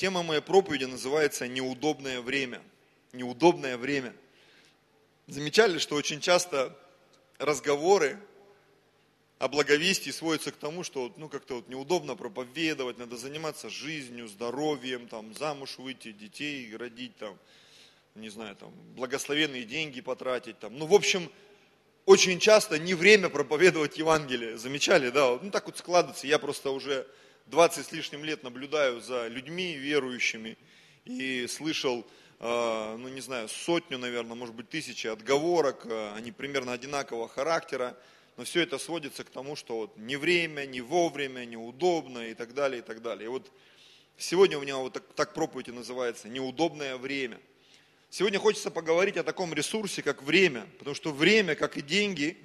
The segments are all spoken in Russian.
Тема моей проповеди называется «Неудобное время». Неудобное время. Замечали, что очень часто разговоры о благовестии сводятся к тому, что ну, как-то вот неудобно проповедовать, надо заниматься жизнью, здоровьем, там, замуж выйти, детей родить, там, не знаю, там, благословенные деньги потратить. Там. Ну, в общем, очень часто не время проповедовать Евангелие. Замечали, да? Ну, так вот складывается. Я просто уже 20 с лишним лет наблюдаю за людьми верующими и слышал, э, ну не знаю, сотню, наверное, может быть, тысячи отговорок, э, они примерно одинакового характера, но все это сводится к тому, что вот не время, не вовремя, неудобно и так далее, и так далее. И вот сегодня у меня вот так, так проповедь и называется «Неудобное время». Сегодня хочется поговорить о таком ресурсе, как время, потому что время, как и деньги,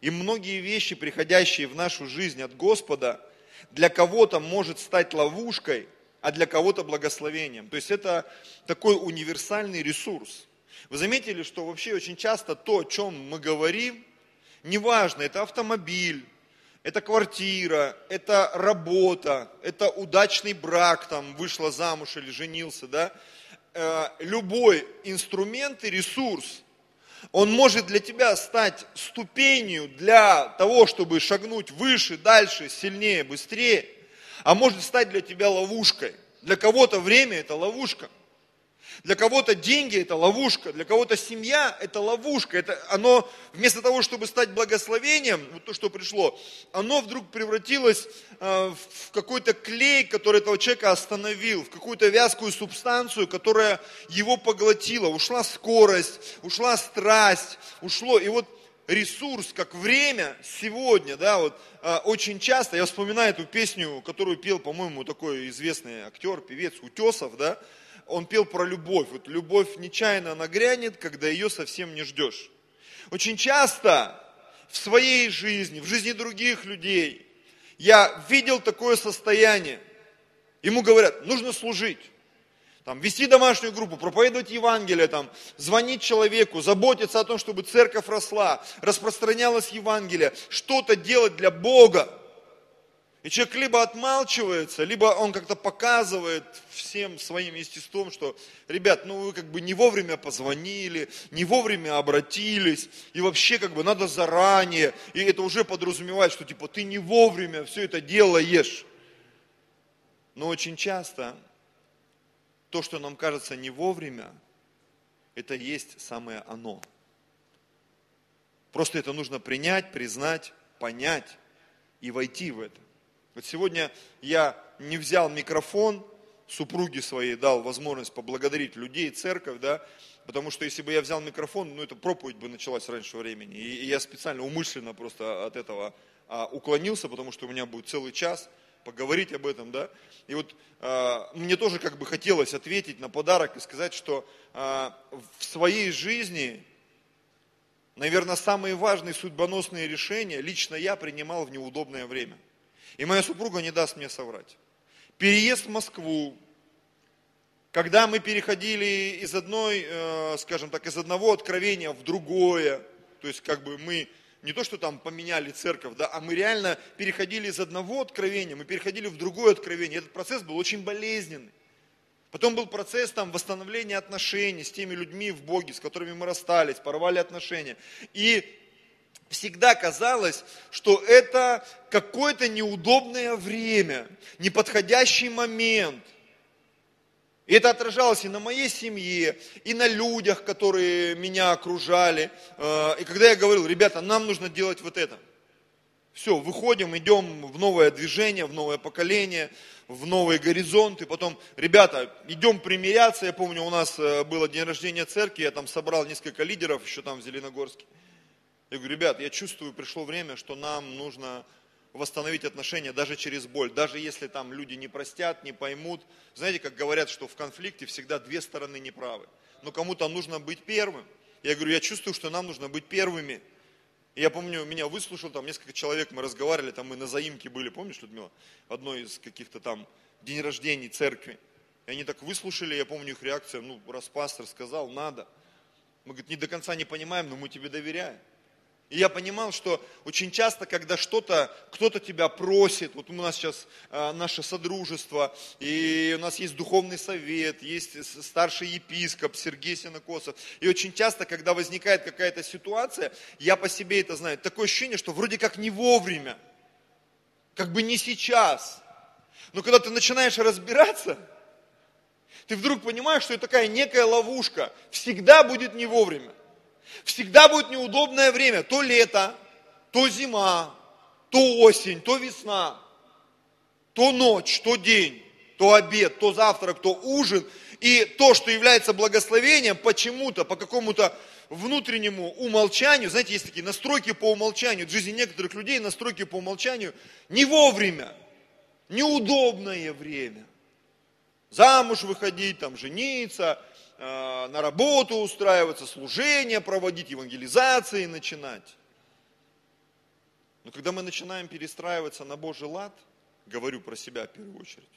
и многие вещи, приходящие в нашу жизнь от Господа – для кого-то может стать ловушкой, а для кого-то благословением. То есть это такой универсальный ресурс. Вы заметили, что вообще очень часто то, о чем мы говорим, неважно, это автомобиль, это квартира, это работа, это удачный брак, там, вышла замуж или женился, да, э, любой инструмент и ресурс, он может для тебя стать ступенью для того, чтобы шагнуть выше, дальше, сильнее, быстрее, а может стать для тебя ловушкой. Для кого-то время это ловушка – для кого-то деньги это ловушка, для кого-то семья это ловушка. Это оно вместо того, чтобы стать благословением, вот то, что пришло, оно вдруг превратилось э, в какой-то клей, который этого человека остановил, в какую-то вязкую субстанцию, которая его поглотила. Ушла скорость, ушла страсть, ушло. И вот ресурс, как время сегодня, да, вот э, очень часто, я вспоминаю эту песню, которую пел, по-моему, такой известный актер, певец Утесов, да, он пел про любовь. Вот любовь нечаянно нагрянет, когда ее совсем не ждешь. Очень часто в своей жизни, в жизни других людей, я видел такое состояние. Ему говорят, нужно служить. Там, вести домашнюю группу, проповедовать Евангелие, там, звонить человеку, заботиться о том, чтобы церковь росла, распространялась Евангелие, что-то делать для Бога. И человек либо отмалчивается, либо он как-то показывает всем своим естеством, что, ребят, ну вы как бы не вовремя позвонили, не вовремя обратились, и вообще как бы надо заранее, и это уже подразумевает, что типа ты не вовремя все это делаешь. Но очень часто то, что нам кажется не вовремя, это есть самое оно. Просто это нужно принять, признать, понять и войти в это. Вот сегодня я не взял микрофон, супруге своей дал возможность поблагодарить людей, церковь, да, потому что если бы я взял микрофон, ну, это проповедь бы началась раньше времени. И, я специально, умышленно просто от этого а, уклонился, потому что у меня будет целый час поговорить об этом, да. И вот а, мне тоже как бы хотелось ответить на подарок и сказать, что а, в своей жизни, наверное, самые важные судьбоносные решения лично я принимал в неудобное время – и моя супруга не даст мне соврать. Переезд в Москву, когда мы переходили из одной, э, скажем так, из одного откровения в другое, то есть как бы мы не то, что там поменяли церковь, да, а мы реально переходили из одного откровения, мы переходили в другое откровение. Этот процесс был очень болезненный. Потом был процесс там, восстановления отношений с теми людьми в Боге, с которыми мы расстались, порвали отношения. И всегда казалось, что это какое-то неудобное время, неподходящий момент. И это отражалось и на моей семье, и на людях, которые меня окружали. Э, и когда я говорил, ребята, нам нужно делать вот это. Все, выходим, идем в новое движение, в новое поколение, в новые горизонты. Потом, ребята, идем примиряться. Я помню, у нас э, было день рождения церкви, я там собрал несколько лидеров еще там в Зеленогорске. Я говорю, ребят, я чувствую, пришло время, что нам нужно восстановить отношения даже через боль, даже если там люди не простят, не поймут. Знаете, как говорят, что в конфликте всегда две стороны неправы. Но кому-то нужно быть первым. Я говорю, я чувствую, что нам нужно быть первыми. Я помню, меня выслушал там несколько человек, мы разговаривали, там мы на заимке были, помнишь, Людмила? В одной из каких-то там день рождений церкви. И они так выслушали, я помню их реакция, ну, раз пастор сказал, надо. Мы, говорит, не до конца не понимаем, но мы тебе доверяем. И я понимал, что очень часто, когда что-то, кто-то тебя просит, вот у нас сейчас э, наше содружество, и у нас есть духовный совет, есть старший епископ Сергей Синокосов, и очень часто, когда возникает какая-то ситуация, я по себе это знаю, такое ощущение, что вроде как не вовремя, как бы не сейчас. Но когда ты начинаешь разбираться, ты вдруг понимаешь, что это такая некая ловушка, всегда будет не вовремя. Всегда будет неудобное время. То лето, то зима, то осень, то весна, то ночь, то день, то обед, то завтрак, то ужин. И то, что является благословением, почему-то, по какому-то внутреннему умолчанию, знаете, есть такие настройки по умолчанию, в жизни некоторых людей настройки по умолчанию, не вовремя, неудобное время. Замуж выходить, там, жениться – Э, на работу устраиваться, служение проводить, евангелизации начинать. Но когда мы начинаем перестраиваться на Божий лад, говорю про себя в первую очередь,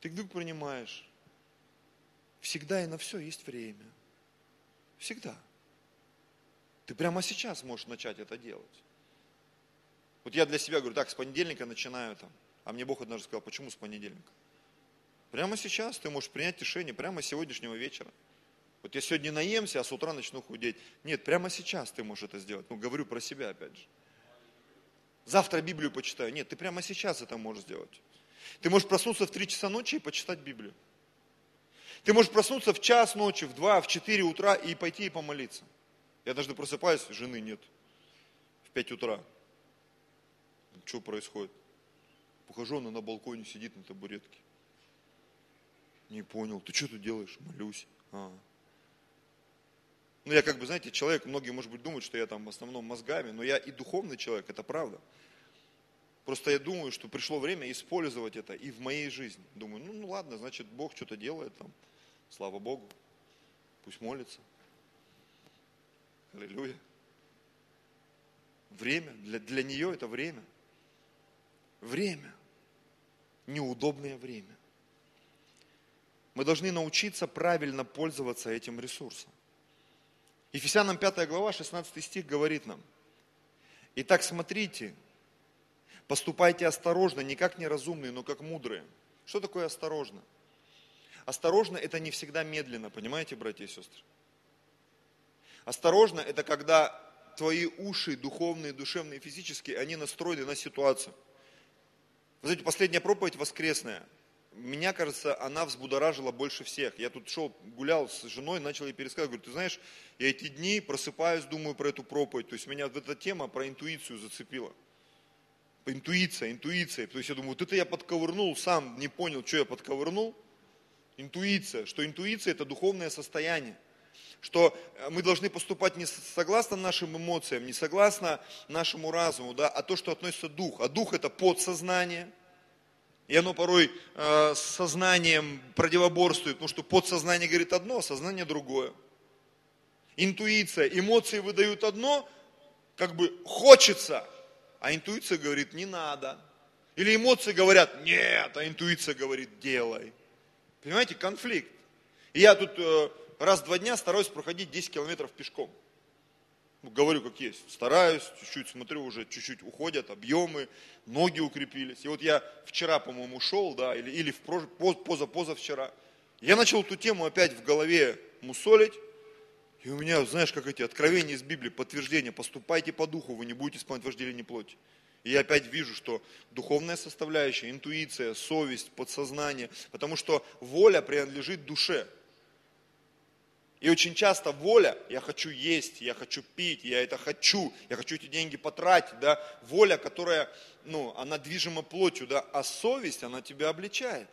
ты вдруг понимаешь, всегда и на все есть время. Всегда. Ты прямо сейчас можешь начать это делать. Вот я для себя говорю, так, с понедельника начинаю там. А мне Бог однажды сказал, почему с понедельника? Прямо сейчас ты можешь принять решение, прямо с сегодняшнего вечера. Вот я сегодня наемся, а с утра начну худеть. Нет, прямо сейчас ты можешь это сделать. Ну, говорю про себя опять же. Завтра Библию почитаю. Нет, ты прямо сейчас это можешь сделать. Ты можешь проснуться в 3 часа ночи и почитать Библию. Ты можешь проснуться в час ночи, в 2, в 4 утра и пойти и помолиться. Я даже просыпаюсь, жены нет. В 5 утра. Что происходит? Похожу, она на балконе сидит на табуретке. Не понял, ты что тут делаешь? Молюсь. А. Ну, я как бы, знаете, человек, многие, может быть, думают, что я там в основном мозгами, но я и духовный человек, это правда. Просто я думаю, что пришло время использовать это и в моей жизни. Думаю, ну, ну ладно, значит, Бог что-то делает там, слава Богу, пусть молится. Аллилуйя. Время, для, для нее это время. Время. Неудобное время. Мы должны научиться правильно пользоваться этим ресурсом. Ефесянам 5 глава, 16 стих говорит нам, Итак, смотрите, поступайте осторожно, не как неразумные, но как мудрые. Что такое осторожно? Осторожно – это не всегда медленно, понимаете, братья и сестры? Осторожно – это когда твои уши, духовные, душевные, физические, они настроены на ситуацию. Вы знаете, последняя проповедь воскресная, меня, кажется, она взбудоражила больше всех. Я тут шел, гулял с женой, начал ей пересказывать, говорю, ты знаешь, я эти дни просыпаюсь, думаю про эту проповедь. То есть меня вот эта тема про интуицию зацепила. Интуиция, интуиция. То есть я думаю, вот это я подковырнул, сам не понял, что я подковырнул. Интуиция, что интуиция это духовное состояние. Что э, мы должны поступать не согласно нашим эмоциям, не согласно нашему разуму, да, а то, что относится дух. А дух это подсознание – и оно порой э, с сознанием противоборствует, потому что подсознание говорит одно, а сознание другое. Интуиция, эмоции выдают одно, как бы хочется, а интуиция говорит не надо. Или эмоции говорят нет, а интуиция говорит делай. Понимаете, конфликт. И я тут э, раз в два дня стараюсь проходить 10 километров пешком. Ну, говорю как есть, стараюсь, чуть-чуть смотрю, уже чуть-чуть уходят объемы, ноги укрепились. И вот я вчера, по-моему, шел, да, или, или в поза, поза вчера. Я начал эту тему опять в голове мусолить, и у меня, знаешь, как эти откровения из Библии, подтверждения, поступайте по духу, вы не будете исполнять вожделение плоти. И я опять вижу, что духовная составляющая, интуиция, совесть, подсознание, потому что воля принадлежит душе. И очень часто воля, я хочу есть, я хочу пить, я это хочу, я хочу эти деньги потратить, да, воля, которая, ну, она движима плотью, да, а совесть, она тебя обличает.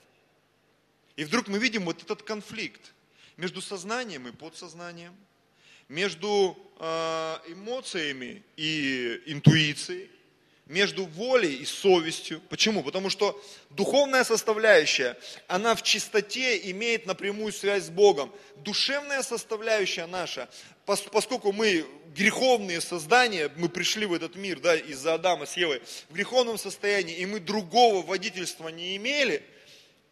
И вдруг мы видим вот этот конфликт между сознанием и подсознанием, между э, эмоциями и интуицией, между волей и совестью. Почему? Потому что духовная составляющая, она в чистоте имеет напрямую связь с Богом. Душевная составляющая наша, поскольку мы греховные создания, мы пришли в этот мир да, из-за Адама с Евой в греховном состоянии, и мы другого водительства не имели,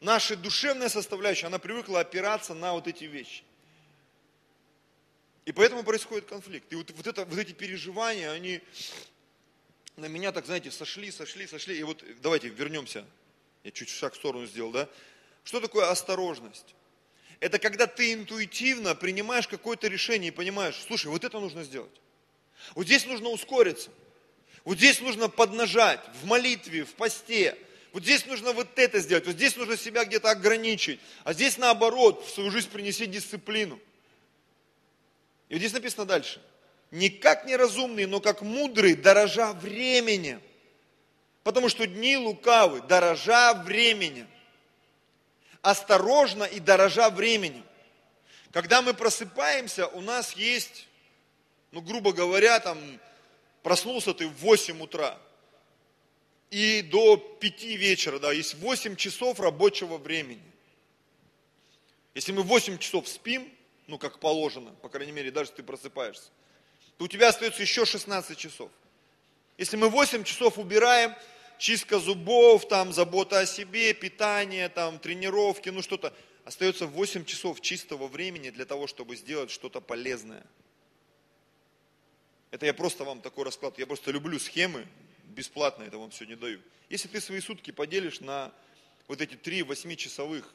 наша душевная составляющая, она привыкла опираться на вот эти вещи. И поэтому происходит конфликт. И вот, вот, это, вот эти переживания, они на меня так, знаете, сошли, сошли, сошли. И вот давайте вернемся. Я чуть шаг в сторону сделал, да? Что такое осторожность? Это когда ты интуитивно принимаешь какое-то решение и понимаешь, слушай, вот это нужно сделать. Вот здесь нужно ускориться. Вот здесь нужно поднажать в молитве, в посте. Вот здесь нужно вот это сделать. Вот здесь нужно себя где-то ограничить. А здесь наоборот, в свою жизнь принеси дисциплину. И вот здесь написано дальше. Не как неразумный, но как мудрый, дорожа времени. Потому что дни лукавы, дорожа времени. Осторожно и дорожа времени. Когда мы просыпаемся, у нас есть, ну, грубо говоря, там, проснулся ты в 8 утра и до 5 вечера, да, есть 8 часов рабочего времени. Если мы 8 часов спим, ну, как положено, по крайней мере, даже ты просыпаешься, то у тебя остается еще 16 часов. Если мы 8 часов убираем, чистка зубов, там, забота о себе, питание, там, тренировки, ну что-то, остается 8 часов чистого времени для того, чтобы сделать что-то полезное – это я просто вам такой расклад, я просто люблю схемы, бесплатно это вам не даю. Если ты свои сутки поделишь на вот эти три восьмичасовых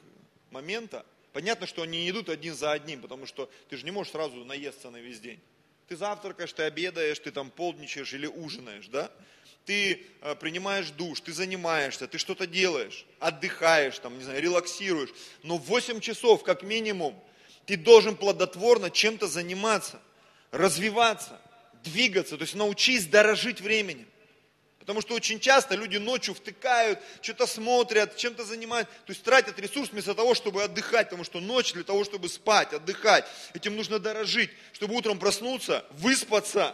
момента, понятно, что они не идут один за одним, потому что ты же не можешь сразу наесться на весь день. Ты завтракаешь, ты обедаешь, ты там полдничаешь или ужинаешь, да? Ты э, принимаешь душ, ты занимаешься, ты что-то делаешь, отдыхаешь, там, не знаю, релаксируешь. Но 8 часов, как минимум, ты должен плодотворно чем-то заниматься, развиваться двигаться, то есть научись дорожить временем. Потому что очень часто люди ночью втыкают, что-то смотрят, чем-то занимаются, то есть тратят ресурс вместо того, чтобы отдыхать, потому что ночь для того, чтобы спать, отдыхать, этим нужно дорожить, чтобы утром проснуться, выспаться,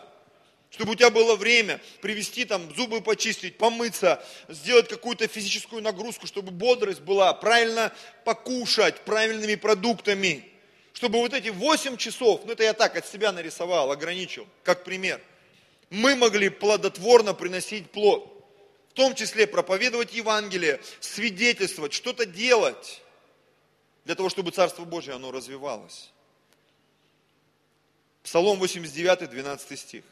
чтобы у тебя было время привести там, зубы почистить, помыться, сделать какую-то физическую нагрузку, чтобы бодрость была, правильно покушать правильными продуктами. Чтобы вот эти 8 часов, ну это я так от себя нарисовал, ограничил, как пример, мы могли плодотворно приносить плод. В том числе проповедовать Евангелие, свидетельствовать, что-то делать, для того, чтобы Царство Божье, оно развивалось. Псалом 89, 12 стих.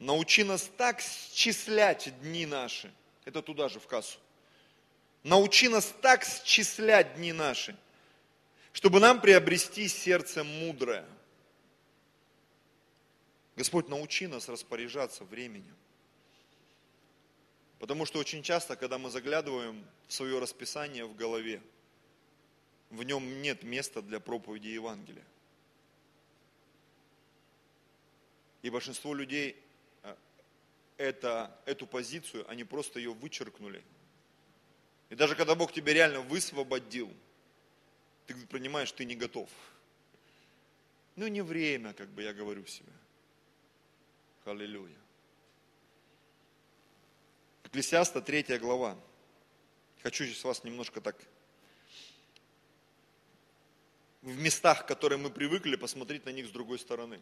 Научи нас так счислять дни наши. Это туда же, в кассу. Научи нас так счислять дни наши, чтобы нам приобрести сердце мудрое. Господь, научи нас распоряжаться временем. Потому что очень часто, когда мы заглядываем в свое расписание в голове, в нем нет места для проповеди Евангелия. И большинство людей э, это, эту позицию, они просто ее вычеркнули. И даже когда Бог тебя реально высвободил – ты понимаешь, ты не готов. Ну, не время, как бы я говорю себе. Аллилуйя. Экклесиаста, третья глава. Хочу сейчас вас немножко так в местах, которые мы привыкли, посмотреть на них с другой стороны.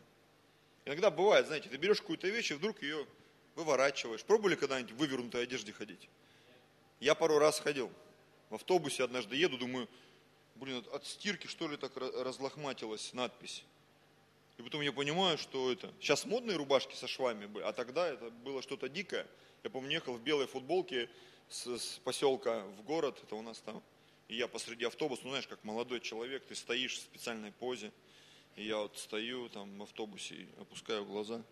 Иногда бывает, знаете, ты берешь какую-то вещь и вдруг ее выворачиваешь. Пробовали когда-нибудь в вывернутой одежде ходить? Я пару раз ходил. В автобусе однажды еду, думаю, блин, от стирки что ли так разлохматилась надпись. И потом я понимаю, что это, сейчас модные рубашки со швами были, а тогда это было что-то дикое. Я помню, ехал в белой футболке с, с поселка в город, это у нас там, и я посреди автобуса, ну знаешь, как молодой человек, ты стоишь в специальной позе, и я вот стою там в автобусе опускаю глаза,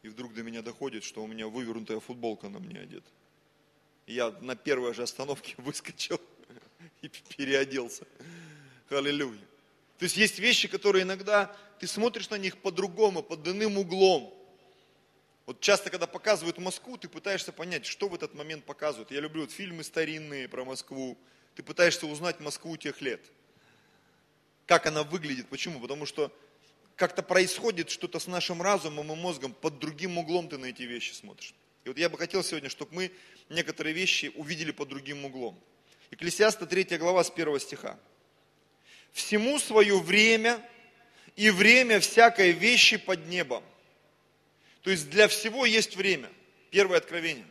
и вдруг до меня доходит, что у меня вывернутая футболка на мне одета. Я на первой же остановке выскочил и переоделся. Аллилуйя. То есть есть вещи, которые иногда ты смотришь на них по-другому, под иным углом. Вот часто, когда показывают Москву, ты пытаешься понять, что в этот момент показывают. Я люблю вот фильмы старинные про Москву. Ты пытаешься узнать Москву тех лет. Как она выглядит. Почему? Потому что как-то происходит что-то с нашим разумом и мозгом, под другим углом ты на эти вещи смотришь. И вот я бы хотел сегодня, чтобы мы некоторые вещи увидели под другим углом. Екклесиаста 3 глава с 1 стиха. Всему свое время и время всякой вещи под небом. То есть для всего есть время. Первое откровение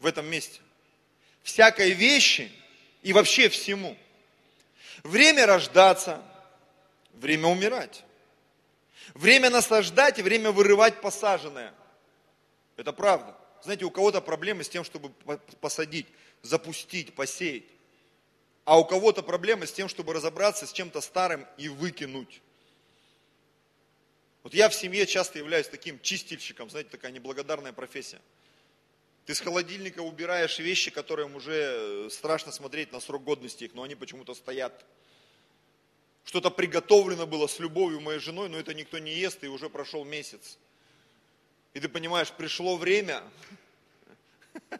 в этом месте. Всякой вещи и вообще всему. Время рождаться, время умирать. Время наслаждать и время вырывать посаженное. Это правда. Знаете, у кого-то проблемы с тем, чтобы посадить, запустить, посеять. А у кого-то проблемы с тем, чтобы разобраться с чем-то старым и выкинуть. Вот я в семье часто являюсь таким чистильщиком, знаете, такая неблагодарная профессия. Ты с холодильника убираешь вещи, которым уже страшно смотреть на срок годности их, но они почему-то стоят. Что-то приготовлено было с любовью моей женой, но это никто не ест, и уже прошел месяц. И ты понимаешь, пришло время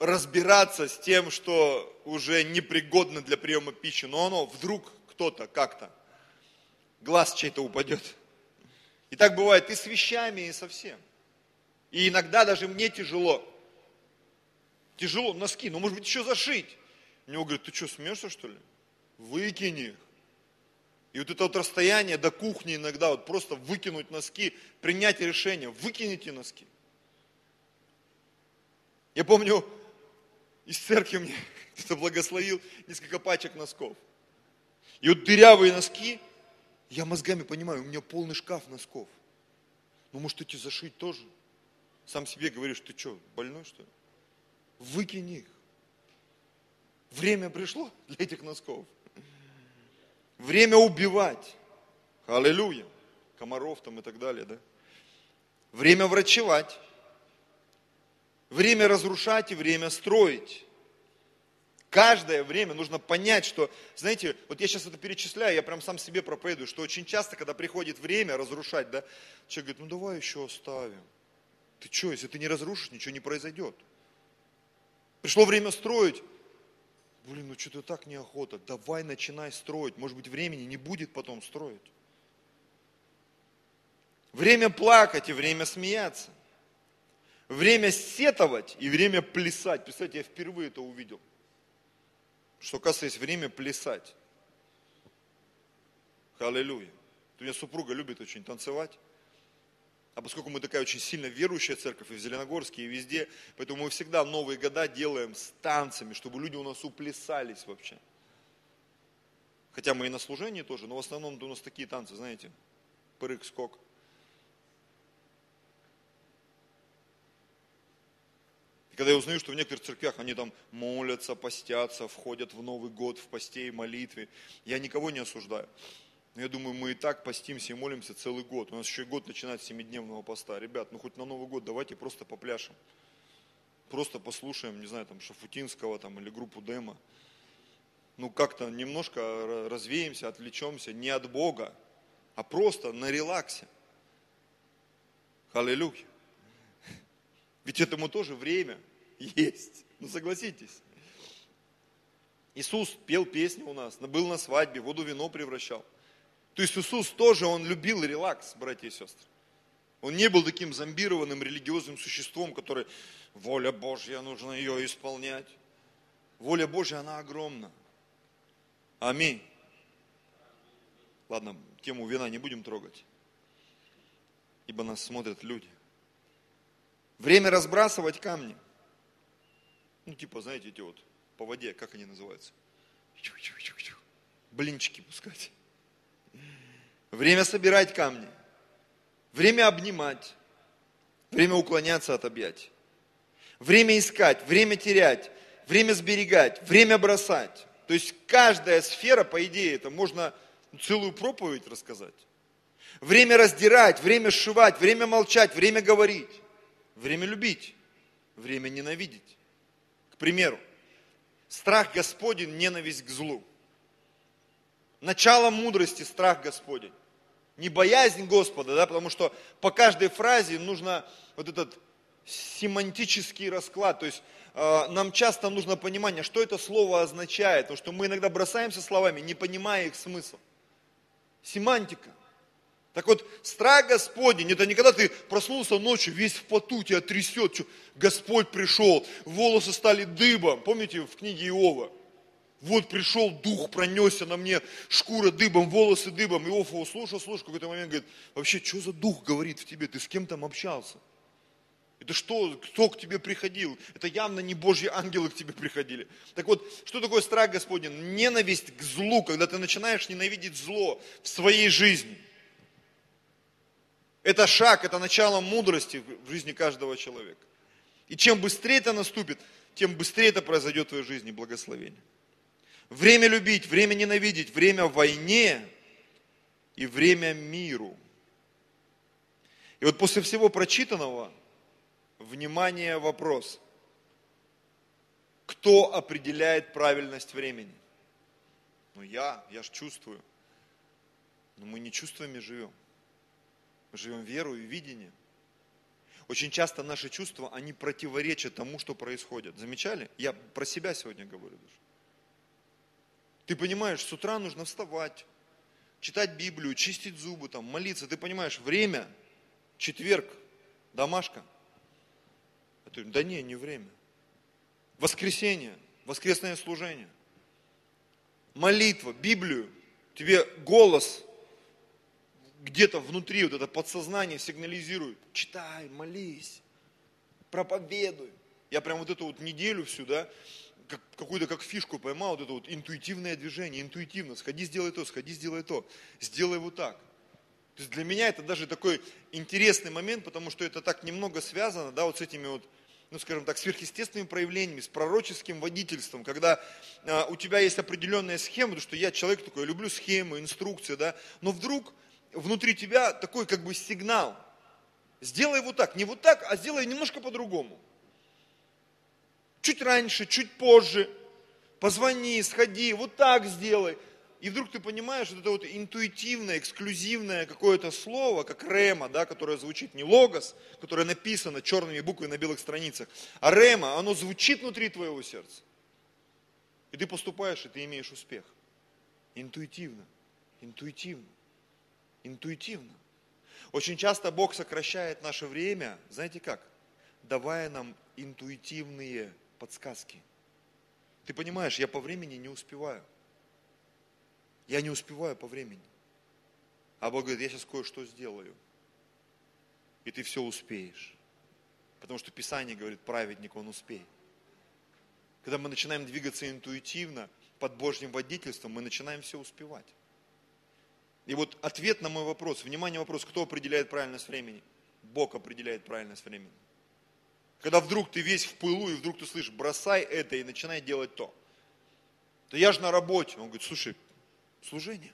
разбираться с тем, что уже непригодно для приема пищи, но оно вдруг кто-то как-то, глаз чей-то упадет. И так бывает и с вещами, и со всем. И иногда даже мне тяжело. Тяжело, носки, ну может быть еще зашить. Мне говорят, ты что, смеешься что ли? Выкини их. И вот это вот расстояние до кухни иногда, вот просто выкинуть носки, принять решение, выкините носки. Я помню, из церкви мне кто-то благословил несколько пачек носков. И вот дырявые носки, я мозгами понимаю, у меня полный шкаф носков. Ну, может, эти зашить тоже? Сам себе говоришь, ты что, больной что ли? Выкини их. Время пришло для этих носков. Время убивать. Аллилуйя. Комаров там и так далее, да? Время врачевать. Время разрушать и время строить. Каждое время нужно понять, что, знаете, вот я сейчас это перечисляю, я прям сам себе проповедую, что очень часто, когда приходит время разрушать, да, человек говорит, ну давай еще оставим. Ты что, если ты не разрушишь, ничего не произойдет. Пришло время строить, Блин, ну что-то так неохота. Давай начинай строить. Может быть, времени не будет потом строить. Время плакать и время смеяться. Время сетовать и время плясать. Представьте, я впервые это увидел. Что, оказывается, есть время плясать. Аллилуйя. У меня супруга любит очень танцевать. А поскольку мы такая очень сильно верующая церковь и в Зеленогорске, и везде, поэтому мы всегда Новые года делаем с танцами, чтобы люди у нас уплясались вообще. Хотя мы и на служении тоже, но в основном у нас такие танцы, знаете, прыг, скок. Когда я узнаю, что в некоторых церквях они там молятся, постятся, входят в Новый год в посте и молитве, я никого не осуждаю. Но я думаю, мы и так постимся и молимся целый год. У нас еще и год начинать с семидневного поста. Ребят, ну хоть на Новый год давайте просто попляшем. Просто послушаем, не знаю, там Шафутинского там, или группу Дема. Ну как-то немножко развеемся, отвлечемся не от Бога, а просто на релаксе. Аллилуйя. Ведь этому тоже время есть. Ну согласитесь. Иисус пел песни у нас, был на свадьбе, воду вино превращал. То есть Иисус тоже, Он любил релакс, братья и сестры. Он не был таким зомбированным религиозным существом, который, воля Божья, нужно ее исполнять. Воля Божья, она огромна. Аминь. Ладно, тему вина не будем трогать, ибо нас смотрят люди. Время разбрасывать камни. Ну, типа, знаете, эти вот по воде, как они называются? Блинчики пускать. Время собирать камни. Время обнимать. Время уклоняться от объятий. Время искать, время терять, время сберегать, время бросать. То есть каждая сфера, по идее, это можно целую проповедь рассказать. Время раздирать, время сшивать, время молчать, время говорить, время любить, время ненавидеть. Примеру, страх Господень, ненависть к злу. Начало мудрости – страх Господень не боязнь Господа, да, потому что по каждой фразе нужно вот этот семантический расклад, то есть э, нам часто нужно понимание, что это слово означает, потому что мы иногда бросаемся словами, не понимая их смысл. Семантика. Так вот, страх Господень, это не когда ты проснулся ночью, весь в поту, тебя трясет, что Господь пришел, волосы стали дыбом. Помните в книге Иова? Вот пришел дух, пронесся на мне, шкура дыбом, волосы дыбом. Иов его слушал, слушал, в какой-то момент говорит, вообще, что за дух говорит в тебе, ты с кем там общался? Это что, кто к тебе приходил? Это явно не Божьи ангелы к тебе приходили. Так вот, что такое страх Господень? Ненависть к злу, когда ты начинаешь ненавидеть зло в своей жизни. Это шаг, это начало мудрости в жизни каждого человека. И чем быстрее это наступит, тем быстрее это произойдет в твоей жизни благословение. Время любить, время ненавидеть, время войне и время миру. И вот после всего прочитанного, внимание, вопрос. Кто определяет правильность времени? Ну я, я же чувствую. Но мы не чувствами живем. Мы живем верой и видением. Очень часто наши чувства, они противоречат тому, что происходит. Замечали? Я про себя сегодня говорю даже. Ты понимаешь, с утра нужно вставать, читать Библию, чистить зубы, там, молиться. Ты понимаешь, время, четверг, домашка. А ты, да не, не время. Воскресенье, воскресное служение. Молитва, Библию. Тебе голос где-то внутри, вот это подсознание сигнализирует. Читай, молись, проповедуй. Я прям вот эту вот неделю всю, да, как, какую-то как фишку поймал, вот это вот интуитивное движение, интуитивно. Сходи, сделай то, сходи, сделай то. Сделай вот так. То есть для меня это даже такой интересный момент, потому что это так немного связано, да, вот с этими вот, ну, скажем так, сверхъестественными проявлениями, с пророческим водительством, когда а, у тебя есть определенная схема, потому что я человек такой, я люблю схемы, инструкции, да, но вдруг внутри тебя такой как бы сигнал. Сделай вот так, не вот так, а сделай немножко по-другому. Чуть раньше, чуть позже. Позвони, сходи, вот так сделай. И вдруг ты понимаешь, что это вот интуитивное, эксклюзивное какое-то слово, как рема, да, которое звучит не логос, которое написано черными буквами на белых страницах, а рема, оно звучит внутри твоего сердца. И ты поступаешь, и ты имеешь успех. Интуитивно. Интуитивно интуитивно. Очень часто Бог сокращает наше время, знаете как? Давая нам интуитивные подсказки. Ты понимаешь, я по времени не успеваю. Я не успеваю по времени. А Бог говорит, я сейчас кое-что сделаю. И ты все успеешь. Потому что Писание говорит, праведник, он успеет. Когда мы начинаем двигаться интуитивно, под Божьим водительством, мы начинаем все успевать. И вот ответ на мой вопрос, внимание вопрос, кто определяет правильность времени? Бог определяет правильность времени. Когда вдруг ты весь в пылу, и вдруг ты слышишь, бросай это и начинай делать то. То я же на работе. Он говорит, слушай, служение.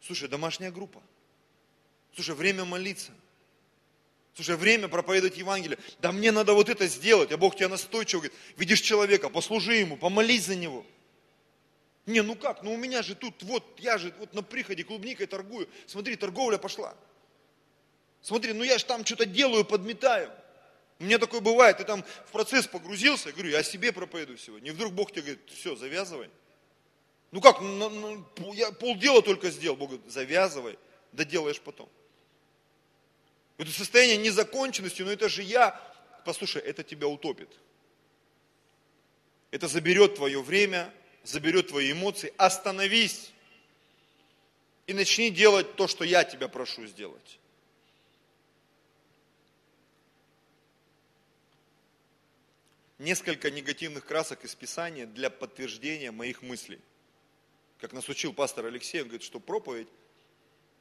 Слушай, домашняя группа. Слушай, время молиться. Слушай, время проповедовать Евангелие. Да мне надо вот это сделать. А Бог тебя настойчиво говорит, видишь человека, послужи ему, помолись за него. Не, ну как, ну у меня же тут, вот, я же вот на приходе клубникой торгую. Смотри, торговля пошла. Смотри, ну я же там что-то делаю, подметаю. У меня такое бывает, ты там в процесс погрузился, я говорю, я о себе проповедую сегодня. И вдруг Бог тебе говорит, все, завязывай. Ну как, ну, ну, я полдела только сделал. Бог говорит, завязывай, доделаешь потом. Это состояние незаконченности, но это же я. Послушай, это тебя утопит. Это заберет твое время, заберет твои эмоции, остановись и начни делать то, что я тебя прошу сделать. Несколько негативных красок из Писания для подтверждения моих мыслей. Как нас учил пастор Алексей, он говорит, что проповедь,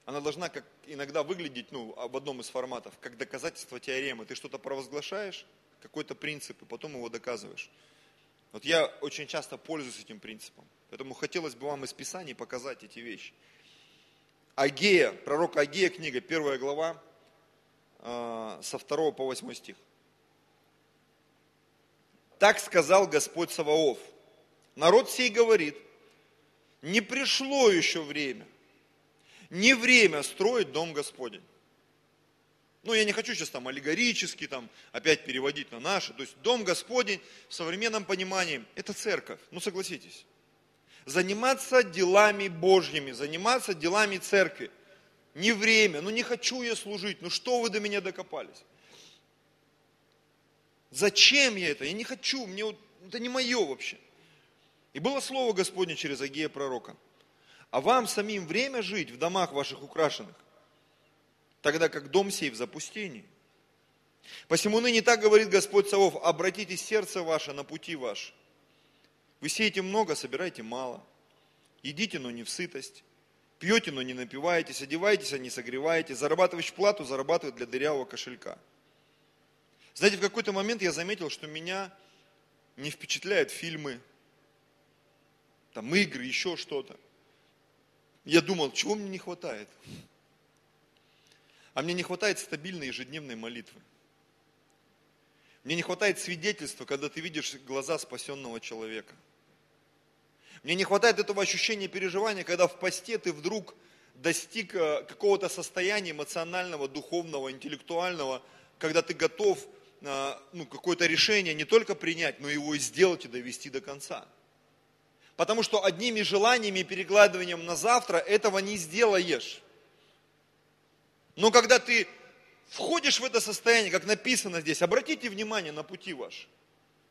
она должна как иногда выглядеть, ну, в одном из форматов, как доказательство теоремы. Ты что-то провозглашаешь, какой-то принцип, и потом его доказываешь. Вот я очень часто пользуюсь этим принципом. Поэтому хотелось бы вам из Писаний показать эти вещи. Агея, пророк Агея, книга, первая глава, э, со 2 по 8 стих. Так сказал Господь Саваоф. Народ сей говорит, не пришло еще время, не время строить дом Господень. Ну, я не хочу сейчас там аллегорически там опять переводить на наши. То есть Дом Господень в современном понимании – это церковь. Ну, согласитесь. Заниматься делами Божьими, заниматься делами церкви. Не время, ну не хочу я служить, ну что вы до меня докопались? Зачем я это? Я не хочу, мне вот, это не мое вообще. И было слово Господне через Агея пророка. А вам самим время жить в домах ваших украшенных тогда как дом сей в запустении. Посему ныне так говорит Господь Савов, обратите сердце ваше на пути ваш. Вы сеете много, собираете мало. Едите, но не в сытость. Пьете, но не напиваетесь, одеваетесь, а не согреваете, зарабатываешь плату, зарабатывает для дырявого кошелька. Знаете, в какой-то момент я заметил, что меня не впечатляют фильмы, там игры, еще что-то. Я думал, чего мне не хватает? А мне не хватает стабильной ежедневной молитвы. Мне не хватает свидетельства, когда ты видишь глаза спасенного человека. Мне не хватает этого ощущения переживания, когда в посте ты вдруг достиг э, какого-то состояния эмоционального, духовного, интеллектуального, когда ты готов э, ну, какое-то решение не только принять, но его и сделать и довести до конца. Потому что одними желаниями и перекладыванием на завтра этого не сделаешь. Но когда ты входишь в это состояние, как написано здесь, обратите внимание на пути ваши.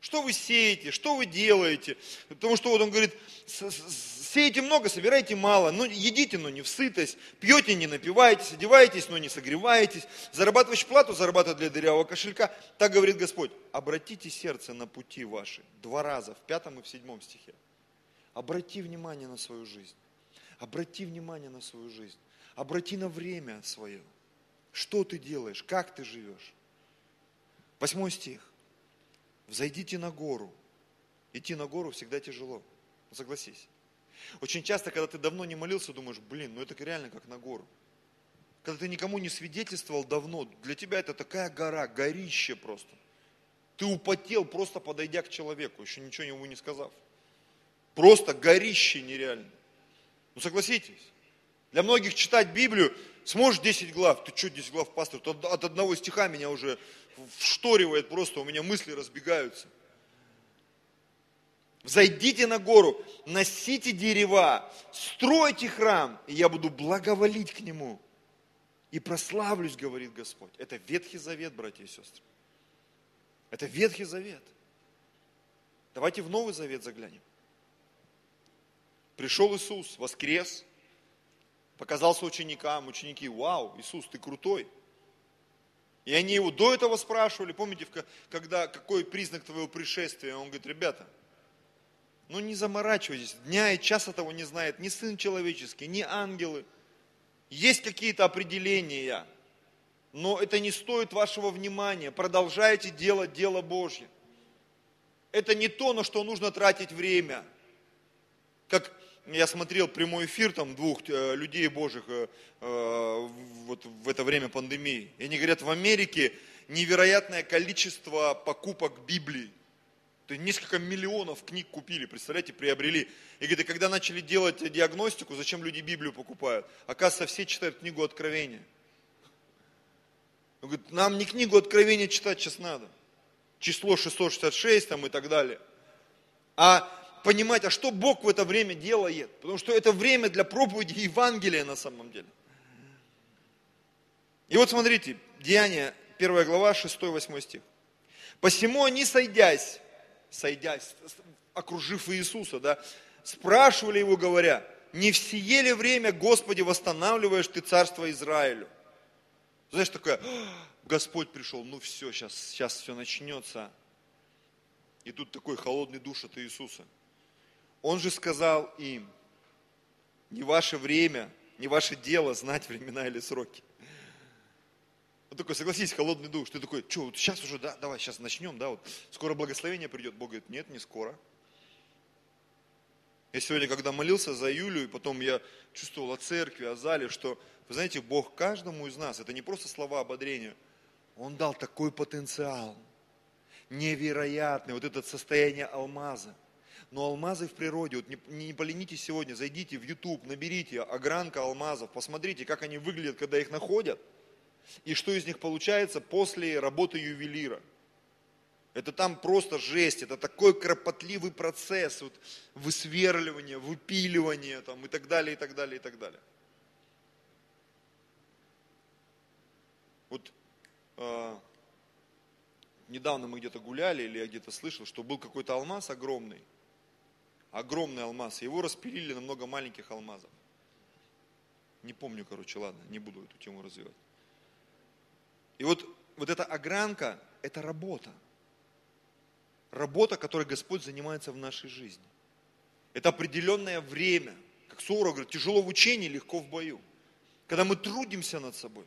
Что вы сеете, что вы делаете. Потому что вот он говорит, сеете много, собираете мало. Ну, едите, но не в сытость. Пьете, не напиваетесь. Одеваетесь, но не согреваетесь. Зарабатываешь плату, зарабатывать для дырявого кошелька. Так говорит Господь. Обратите сердце на пути ваши. Два раза, в пятом и в седьмом стихе. Обрати внимание на свою жизнь. Обрати внимание на свою жизнь. Обрати на время свое. Что ты делаешь? Как ты живешь? Восьмой стих. Взойдите на гору. Идти на гору всегда тяжело. Согласись. Очень часто, когда ты давно не молился, думаешь, блин, ну это реально как на гору. Когда ты никому не свидетельствовал давно, для тебя это такая гора, горище просто. Ты употел, просто подойдя к человеку, еще ничего ему не сказав. Просто горище нереально. Ну согласитесь. Для многих читать Библию, сможешь 10 глав, ты что 10 глав, пастор, от одного стиха меня уже вшторивает просто, у меня мысли разбегаются. Зайдите на гору, носите дерева, стройте храм, и я буду благоволить к нему. И прославлюсь, говорит Господь. Это Ветхий Завет, братья и сестры. Это Ветхий Завет. Давайте в Новый Завет заглянем. Пришел Иисус, воскрес, показался ученикам, ученики, вау, Иисус, ты крутой. И они его до этого спрашивали, помните, когда, какой признак твоего пришествия? Он говорит, ребята, ну не заморачивайтесь, дня и часа того не знает ни Сын Человеческий, ни ангелы. Есть какие-то определения, но это не стоит вашего внимания. Продолжайте делать дело Божье. Это не то, на что нужно тратить время. Как я смотрел прямой эфир там двух э, людей Божьих э, э, вот в это время пандемии. И они говорят, в Америке невероятное количество покупок Библии. То есть несколько миллионов книг купили, представляете, приобрели. И говорит, когда начали делать диагностику, зачем люди Библию покупают? Оказывается, все читают книгу Откровения. Говорит, нам не книгу Откровения читать сейчас надо. Число 666 там и так далее. А понимать, а что Бог в это время делает. Потому что это время для проповеди Евангелия на самом деле. И вот смотрите, Деяние, 1 глава, 6-8 стих. Посему они, сойдясь, сойдясь, окружив Иисуса, да, спрашивали его, говоря, не в сие ли время, Господи, восстанавливаешь ты царство Израилю? Знаешь, такое, Господь пришел, ну все, сейчас, сейчас все начнется. И тут такой холодный душ от Иисуса – он же сказал им, не ваше время, не ваше дело знать времена или сроки. Он такой, согласись, холодный душ. Ты такой, что, вот сейчас уже, да, давай, сейчас начнем, да, вот скоро благословение придет. Бог говорит, нет, не скоро. Я сегодня, когда молился за Юлю, и потом я чувствовал о церкви, о зале, что, вы знаете, Бог каждому из нас, это не просто слова ободрения, Он дал такой потенциал, невероятный, вот это состояние алмаза – но алмазы в природе, вот не, не поленитесь сегодня, зайдите в YouTube, наберите огранка алмазов, посмотрите, как они выглядят, когда их находят, и что из них получается после работы ювелира. Это там просто жесть, это такой кропотливый процесс вот, высверливания, выпиливания там, и так далее, и так далее, и так далее. Вот э, недавно мы где-то гуляли, или я где-то слышал, что был какой-то алмаз огромный, огромный алмаз. Его распилили на много маленьких алмазов. Не помню, короче, ладно, не буду эту тему развивать. И вот, вот эта огранка – это работа. Работа, которой Господь занимается в нашей жизни. Это определенное время, как Суворов говорит, тяжело в учении, легко в бою. Когда мы трудимся над собой,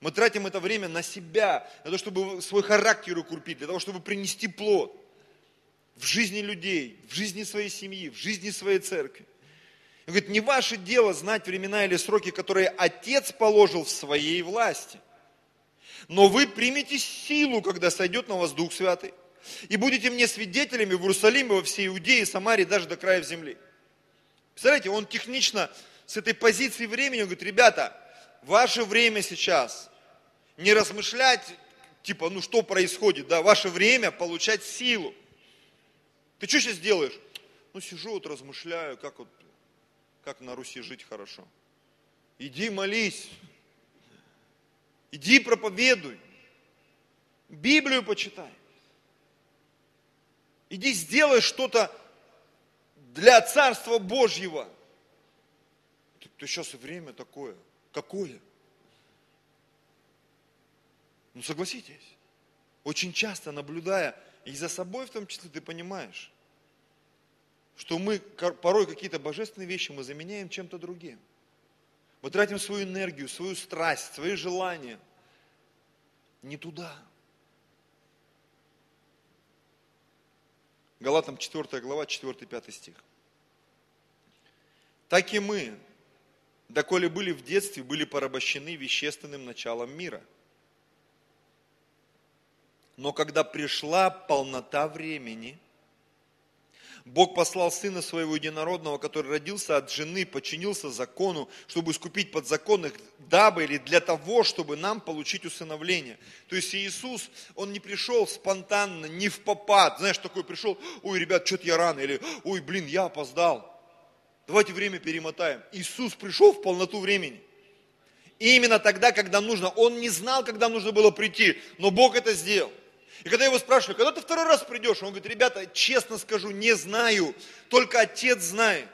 мы тратим это время на себя, на то, чтобы свой характер укрепить, для того, чтобы принести плод в жизни людей, в жизни своей семьи, в жизни своей церкви. Он говорит, не ваше дело знать времена или сроки, которые Отец положил в своей власти. Но вы примете силу, когда сойдет на вас Дух Святый. И будете мне свидетелями в Иерусалиме, во всей Иудее, Самарии, даже до края земли. Представляете, он технично с этой позиции времени, он говорит, ребята, ваше время сейчас не размышлять, типа, ну что происходит, да, ваше время получать силу. Ты что сейчас делаешь? Ну сижу вот размышляю, как вот, как на Руси жить хорошо. Иди молись, иди проповедуй, Библию почитай. Иди сделай что-то для Царства Божьего. Ты, ты сейчас время такое. Какое? Ну согласитесь, очень часто наблюдая и за собой в том числе, ты понимаешь, что мы порой какие-то божественные вещи мы заменяем чем-то другим. Мы тратим свою энергию, свою страсть, свои желания не туда. Галатам 4 глава, 4-5 стих. Так и мы, доколе были в детстве, были порабощены вещественным началом мира. Но когда пришла полнота времени – Бог послал Сына Своего Единородного, который родился от жены, подчинился закону, чтобы искупить подзаконных, дабы или для того, чтобы нам получить усыновление. То есть Иисус, Он не пришел спонтанно, не в попад. Знаешь, такой пришел, ой, ребят, что-то я рано, или, ой, блин, я опоздал. Давайте время перемотаем. Иисус пришел в полноту времени. И именно тогда, когда нужно. Он не знал, когда нужно было прийти, но Бог это сделал. И когда его спрашивали, когда ты второй раз придешь, он говорит, ребята, честно скажу, не знаю, только Отец знает.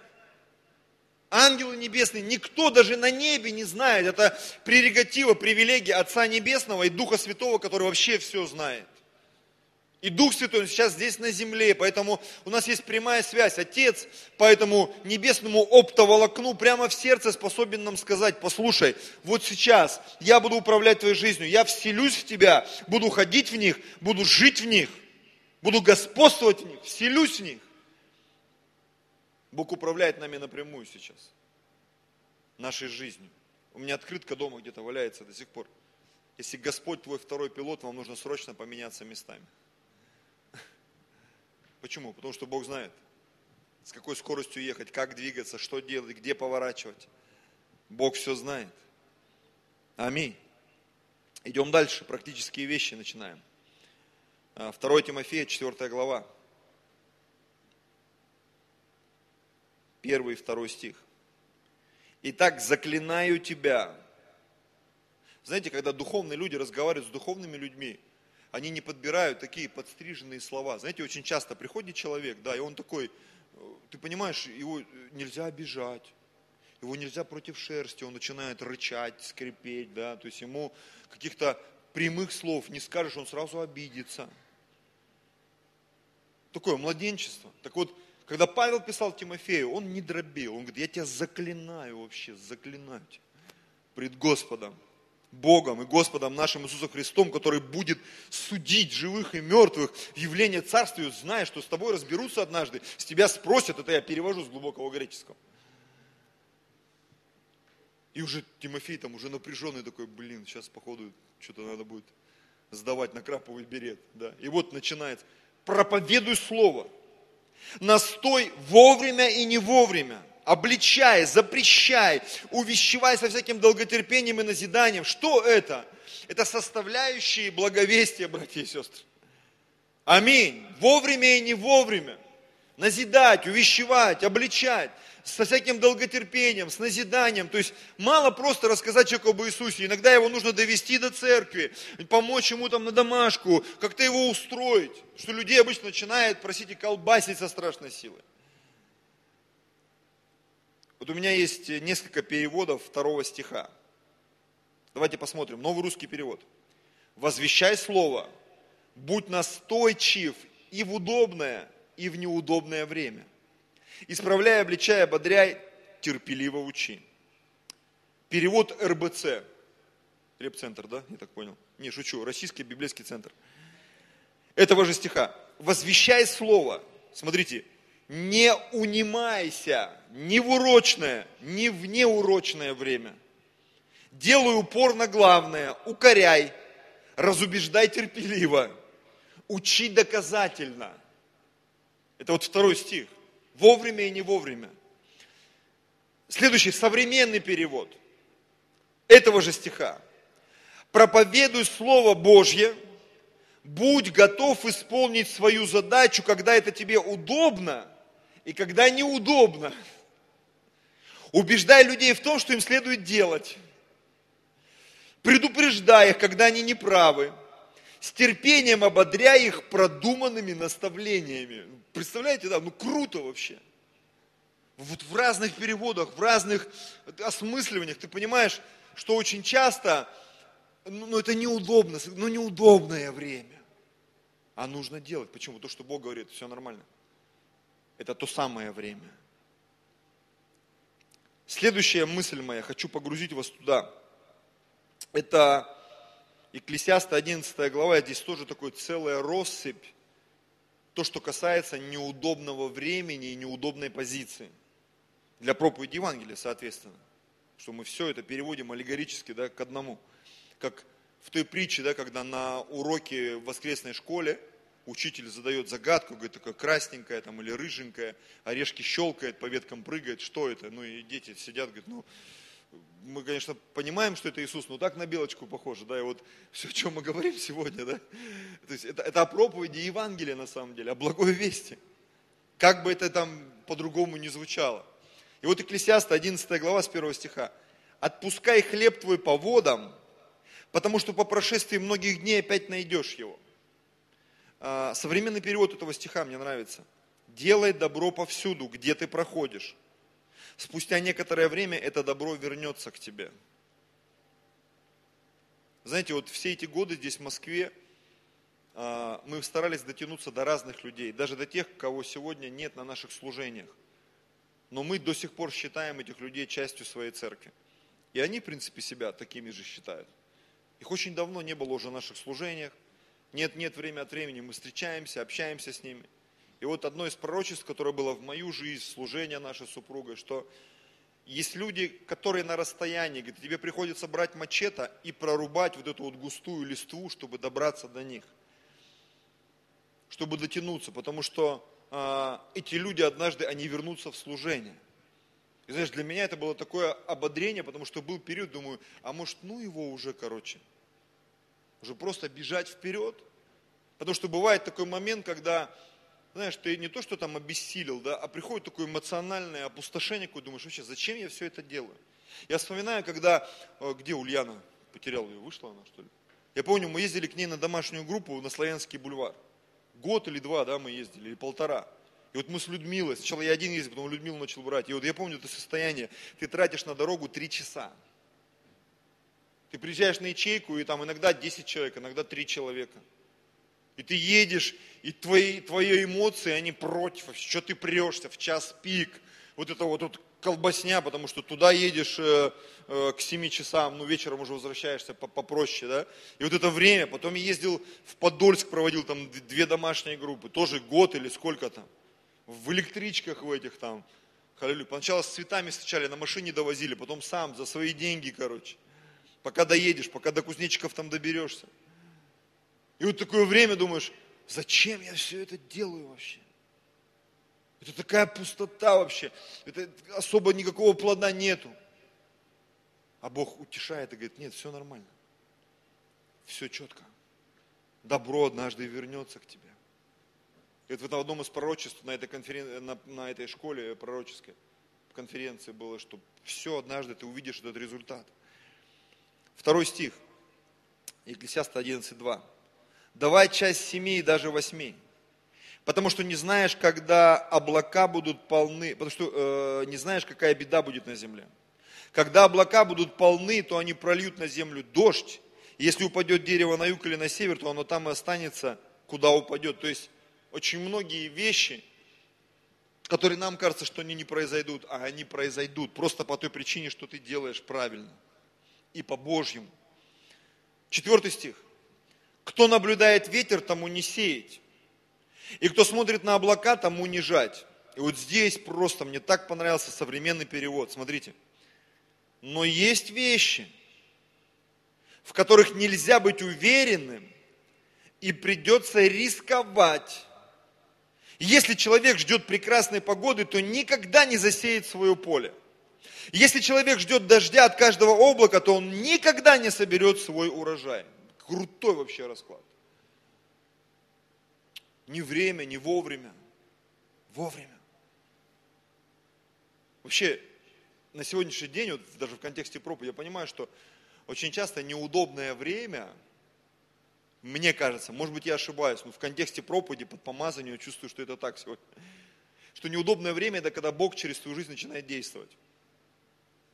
Ангелы небесные, никто даже на небе не знает. Это прерогатива, привилегия Отца Небесного и Духа Святого, который вообще все знает. И Дух Святой сейчас здесь на земле, поэтому у нас есть прямая связь. Отец по этому небесному оптоволокну прямо в сердце способен нам сказать, послушай, вот сейчас я буду управлять твоей жизнью, я вселюсь в тебя, буду ходить в них, буду жить в них, буду господствовать в них, вселюсь в них. Бог управляет нами напрямую сейчас, нашей жизнью. У меня открытка дома где-то валяется до сих пор. Если Господь твой второй пилот, вам нужно срочно поменяться местами. Почему? Потому что Бог знает, с какой скоростью ехать, как двигаться, что делать, где поворачивать. Бог все знает. Аминь. Идем дальше, практические вещи начинаем. 2 а, Тимофея, 4 глава. 1 и 2 стих. Итак, заклинаю тебя. Знаете, когда духовные люди разговаривают с духовными людьми, они не подбирают такие подстриженные слова. Знаете, очень часто приходит человек, да, и он такой, э, ты понимаешь, его нельзя обижать, его нельзя против шерсти, он начинает рычать, скрипеть, да, то есть ему каких-то прямых слов не скажешь, он сразу обидится. Такое младенчество. Так вот, когда Павел писал Тимофею, он не дробил, он говорит, я тебя заклинаю вообще, заклинаю тебя пред Господом. Богом и Господом нашим Иисусом Христом, который будет судить живых и мертвых явление Царствию, зная, что с тобой разберутся однажды, с тебя спросят, это я перевожу с глубокого греческого. И уже Тимофей там уже напряженный такой, блин, сейчас походу что-то надо будет сдавать на краповый берет. Да. И вот начинается, проповедуй слово, настой вовремя и не вовремя обличай, запрещай, увещевай со всяким долготерпением и назиданием. Что это? Это составляющие благовестия, братья и сестры. Аминь. Вовремя и не вовремя. Назидать, увещевать, обличать со всяким долготерпением, с назиданием. То есть мало просто рассказать человеку об Иисусе. Иногда его нужно довести до церкви, помочь ему там на домашку, как-то его устроить. Что людей обычно начинают просить и колбасить со страшной силой. Вот у меня есть несколько переводов второго стиха. Давайте посмотрим. Новый русский перевод. Возвещай слово, будь настойчив и в удобное, и в неудобное время. Исправляй, обличай, ободряй терпеливо учи. Перевод РБЦ. Репцентр, да? Я так понял. Не, шучу. Российский библейский центр. Этого же стиха. Возвещай слово. Смотрите. Не унимайся ни в урочное, ни в неурочное время. Делай упор на главное. Укоряй. Разубеждай терпеливо. Учи доказательно. Это вот второй стих. Вовремя и не вовремя. Следующий, современный перевод этого же стиха. Проповедуй Слово Божье, будь готов исполнить свою задачу, когда это тебе удобно и когда неудобно. Убеждай людей в том, что им следует делать. Предупреждай их, когда они неправы. С терпением ободряй их продуманными наставлениями. Представляете, да, ну круто вообще вот в разных переводах, в разных осмысливаниях, ты понимаешь, что очень часто, ну, ну это неудобно, ну неудобное время. А нужно делать. Почему? То, что Бог говорит, все нормально. Это то самое время. Следующая мысль моя, хочу погрузить вас туда. Это Екклесиаста 11 глава, здесь тоже такой целая россыпь, то, что касается неудобного времени и неудобной позиции для проповеди Евангелия, соответственно. Что мы все это переводим аллегорически да, к одному. Как в той притче, да, когда на уроке в воскресной школе учитель задает загадку, говорит, такая красненькая там, или рыженькая, орешки щелкает, по веткам прыгает, что это? Ну и дети сидят, говорят, ну, мы, конечно, понимаем, что это Иисус, но так на белочку похоже, да, и вот все, о чем мы говорим сегодня, да, то есть это, это о проповеди Евангелия на самом деле, о благой вести, как бы это там по-другому не звучало. И вот Экклесиаста, 11 глава, с 1 стиха. «Отпускай хлеб твой по водам, потому что по прошествии многих дней опять найдешь его». А, современный перевод этого стиха мне нравится. «Делай добро повсюду, где ты проходишь. Спустя некоторое время это добро вернется к тебе». Знаете, вот все эти годы здесь, в Москве, а, мы старались дотянуться до разных людей, даже до тех, кого сегодня нет на наших служениях но мы до сих пор считаем этих людей частью своей церкви. И они, в принципе, себя такими же считают. Их очень давно не было уже в наших служениях. Нет, нет, время от времени мы встречаемся, общаемся с ними. И вот одно из пророчеств, которое было в мою жизнь, служение нашей супругой, что есть люди, которые на расстоянии, говорит, тебе приходится брать мачете и прорубать вот эту вот густую листву, чтобы добраться до них, чтобы дотянуться, потому что а, эти люди однажды, они вернутся в служение. И знаешь, для меня это было такое ободрение, потому что был период, думаю, а может, ну его уже, короче, уже просто бежать вперед. Потому что бывает такой момент, когда, знаешь, ты не то, что там обессилел, да, а приходит такое эмоциональное опустошение, какое думаешь, вообще, зачем я все это делаю? Я вспоминаю, когда, э, где Ульяна, потерял ее, вышла она, что ли? Я помню, мы ездили к ней на домашнюю группу на Славянский бульвар год или два, да, мы ездили, или полтора. И вот мы с Людмилой, сначала я один ездил, потом Людмилу начал брать. И вот я помню это состояние, ты тратишь на дорогу три часа. Ты приезжаешь на ячейку, и там иногда 10 человек, иногда 3 человека. И ты едешь, и твои, твои эмоции, они против. Что ты прешься в час пик? Вот это вот, вот колбасня, потому что туда едешь э, э, к 7 часам, ну вечером уже возвращаешься попроще, да. И вот это время, потом я ездил в Подольск, проводил там две домашние группы, тоже год или сколько там, в электричках в этих там, халилю. Поначалу с цветами встречали, на машине довозили, потом сам, за свои деньги, короче. Пока доедешь, пока до кузнечиков там доберешься. И вот такое время думаешь, зачем я все это делаю вообще? Это такая пустота вообще. Это особо никакого плода нету. А Бог утешает и говорит, нет, все нормально. Все четко. Добро однажды вернется к тебе. И это в одном из пророчеств на этой, конферен... на, на этой школе пророческой конференции было, что все однажды ты увидишь этот результат. Второй стих. Екклесиаста 11.2. Давай часть семи и даже восьми Потому что не знаешь, когда облака будут полны, потому что э, не знаешь, какая беда будет на земле. Когда облака будут полны, то они прольют на землю дождь. Если упадет дерево на юг или на север, то оно там и останется, куда упадет. То есть очень многие вещи, которые нам кажется, что они не произойдут, а они произойдут просто по той причине, что ты делаешь правильно и по-божьему. Четвертый стих. Кто наблюдает ветер, тому не сеять. И кто смотрит на облака, тому не жать. И вот здесь просто мне так понравился современный перевод. Смотрите. Но есть вещи, в которых нельзя быть уверенным, и придется рисковать если человек ждет прекрасной погоды, то никогда не засеет свое поле. Если человек ждет дождя от каждого облака, то он никогда не соберет свой урожай. Крутой вообще расклад. Не время, не вовремя. Вовремя. Вообще, на сегодняшний день, вот даже в контексте проповеди, я понимаю, что очень часто неудобное время – мне кажется, может быть я ошибаюсь, но в контексте проповеди, под помазанием, чувствую, что это так сегодня. Что неудобное время, это когда Бог через твою жизнь начинает действовать.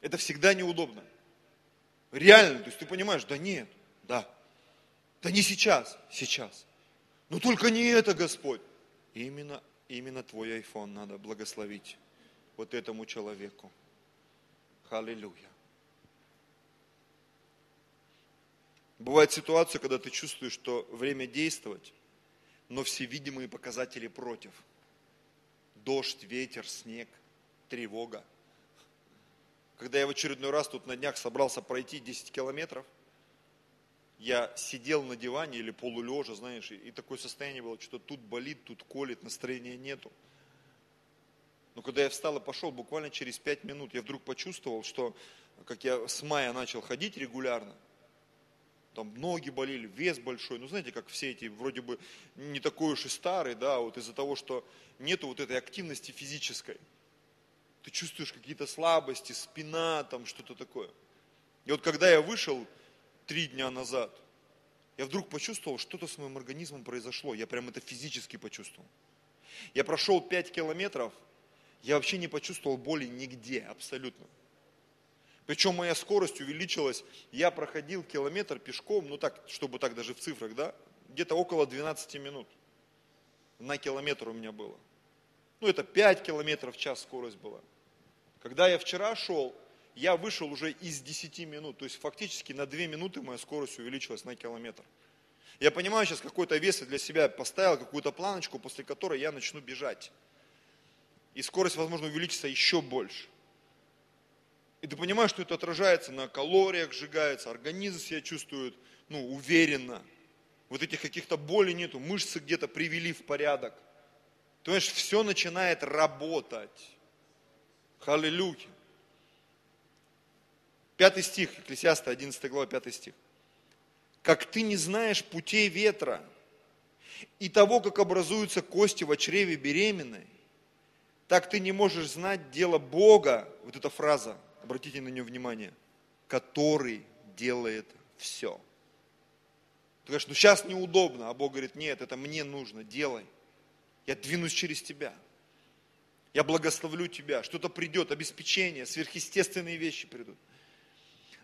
Это всегда неудобно. Реально, то есть ты понимаешь, да нет, да. Да не сейчас, сейчас. Но только не это, Господь. Именно, именно твой iPhone надо благословить вот этому человеку. Аллилуйя. Бывает ситуация, когда ты чувствуешь, что время действовать, но все видимые показатели против. Дождь, ветер, снег, тревога. Когда я в очередной раз тут на днях собрался пройти 10 километров, я сидел на диване или полулежа, знаешь, и такое состояние было, что тут болит, тут колет, настроения нету. Но когда я встал и пошел, буквально через 5 минут, я вдруг почувствовал, что, как я с мая начал ходить регулярно, там ноги болели, вес большой, ну знаете, как все эти вроде бы не такой уж и старый, да, вот из-за того, что нету вот этой активности физической. Ты чувствуешь какие-то слабости, спина, там что-то такое. И вот когда я вышел три дня назад, я вдруг почувствовал, что-то с моим организмом произошло. Я прям это физически почувствовал. Я прошел пять километров, я вообще не почувствовал боли нигде, абсолютно. Причем моя скорость увеличилась. Я проходил километр пешком, ну так, чтобы так даже в цифрах, да, где-то около 12 минут. На километр у меня было. Ну это 5 километров в час скорость была. Когда я вчера шел, я вышел уже из 10 минут. То есть фактически на 2 минуты моя скорость увеличилась на километр. Я понимаю, сейчас какой-то вес для себя поставил, какую-то планочку, после которой я начну бежать. И скорость, возможно, увеличится еще больше. И ты понимаешь, что это отражается на калориях, сжигается, организм себя чувствует ну, уверенно. Вот этих каких-то болей нету, мышцы где-то привели в порядок. Ты понимаешь, все начинает работать. Халилюя. Пятый стих, Екклесиаста, 11 глава, пятый стих. Как ты не знаешь путей ветра и того, как образуются кости в чреве беременной, так ты не можешь знать дело Бога, вот эта фраза, обратите на нее внимание, который делает все. Ты говоришь, ну сейчас неудобно, а Бог говорит, нет, это мне нужно, делай. Я двинусь через тебя. Я благословлю тебя. Что-то придет, обеспечение, сверхъестественные вещи придут.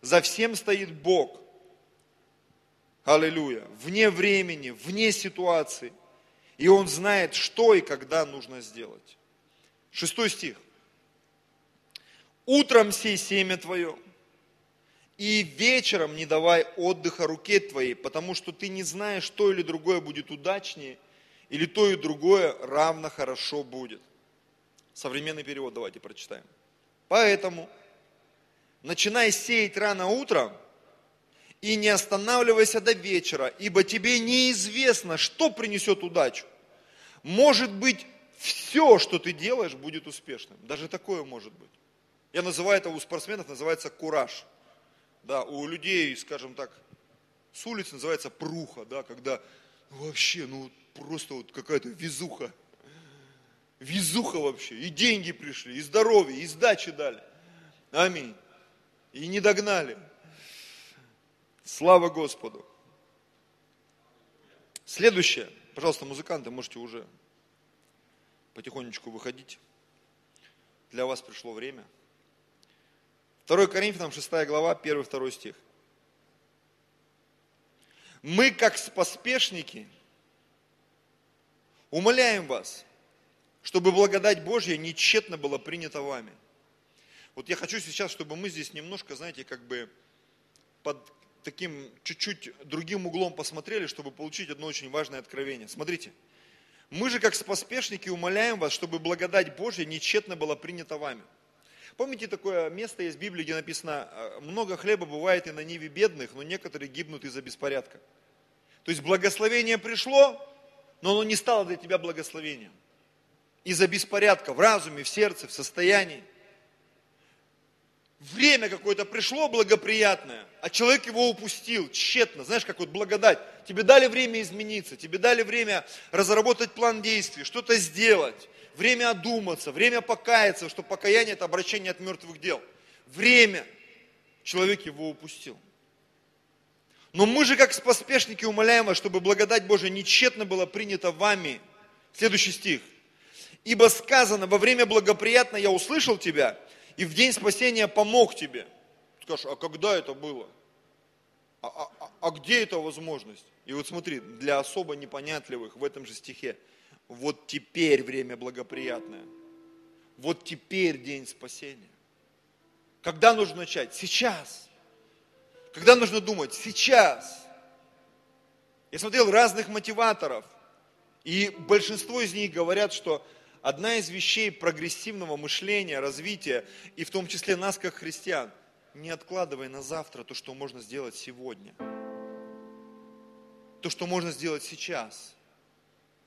За всем стоит Бог. Аллилуйя. Вне времени, вне ситуации. И Он знает, что и когда нужно сделать. Шестой стих. Утром сей семя твое, и вечером не давай отдыха руке твоей, потому что ты не знаешь, что или другое будет удачнее, или то и другое равно хорошо будет. Современный перевод давайте прочитаем. Поэтому, начинай сеять рано утром, и не останавливайся до вечера, ибо тебе неизвестно, что принесет удачу. Может быть, все, что ты делаешь, будет успешным. Даже такое может быть. Я называю это у спортсменов, называется кураж. Да, у людей, скажем так, с улицы называется пруха, да, когда вообще, ну просто вот какая-то везуха. Везуха вообще. И деньги пришли, и здоровье, и сдачи дали. Аминь. И не догнали. Слава Господу. Следующее. Пожалуйста, музыканты, можете уже потихонечку выходить. Для вас пришло время. 2 Коринфянам 6 глава, 1-2 стих. Мы, как поспешники, умоляем вас, чтобы благодать Божья нечетно была принята вами. Вот я хочу сейчас, чтобы мы здесь немножко, знаете, как бы под таким чуть-чуть другим углом посмотрели, чтобы получить одно очень важное откровение. Смотрите, мы же как поспешники умоляем вас, чтобы благодать Божья нечетно была принята вами. Помните, такое место в Библии, где написано, «Э, много хлеба бывает и на ниве бедных, но некоторые гибнут из-за беспорядка. То есть благословение пришло, но оно не стало для тебя благословением. Из-за беспорядка в разуме, в сердце, в состоянии. Время какое-то пришло благоприятное, а человек его упустил тщетно. Знаешь, как вот благодать. Тебе дали время измениться, тебе дали время разработать план действий, что-то сделать время одуматься, время покаяться, что покаяние это обращение от мертвых дел. Время. Человек его упустил. Но мы же, как поспешники, умоляем вас, чтобы благодать Божия нечетно была принята вами. Следующий стих. Ибо сказано, во время благоприятно я услышал тебя, и в день спасения помог тебе. Скажешь, а когда это было? А, а, а, а где эта возможность? И вот смотри, для особо непонятливых в этом же стихе – вот теперь время благоприятное. Вот теперь день спасения. Когда нужно начать? Сейчас. Когда нужно думать? Сейчас. Я смотрел разных мотиваторов, и большинство из них говорят, что одна из вещей прогрессивного мышления, развития, и в том числе нас, как христиан, не откладывай на завтра то, что можно сделать сегодня. То, что можно сделать сейчас.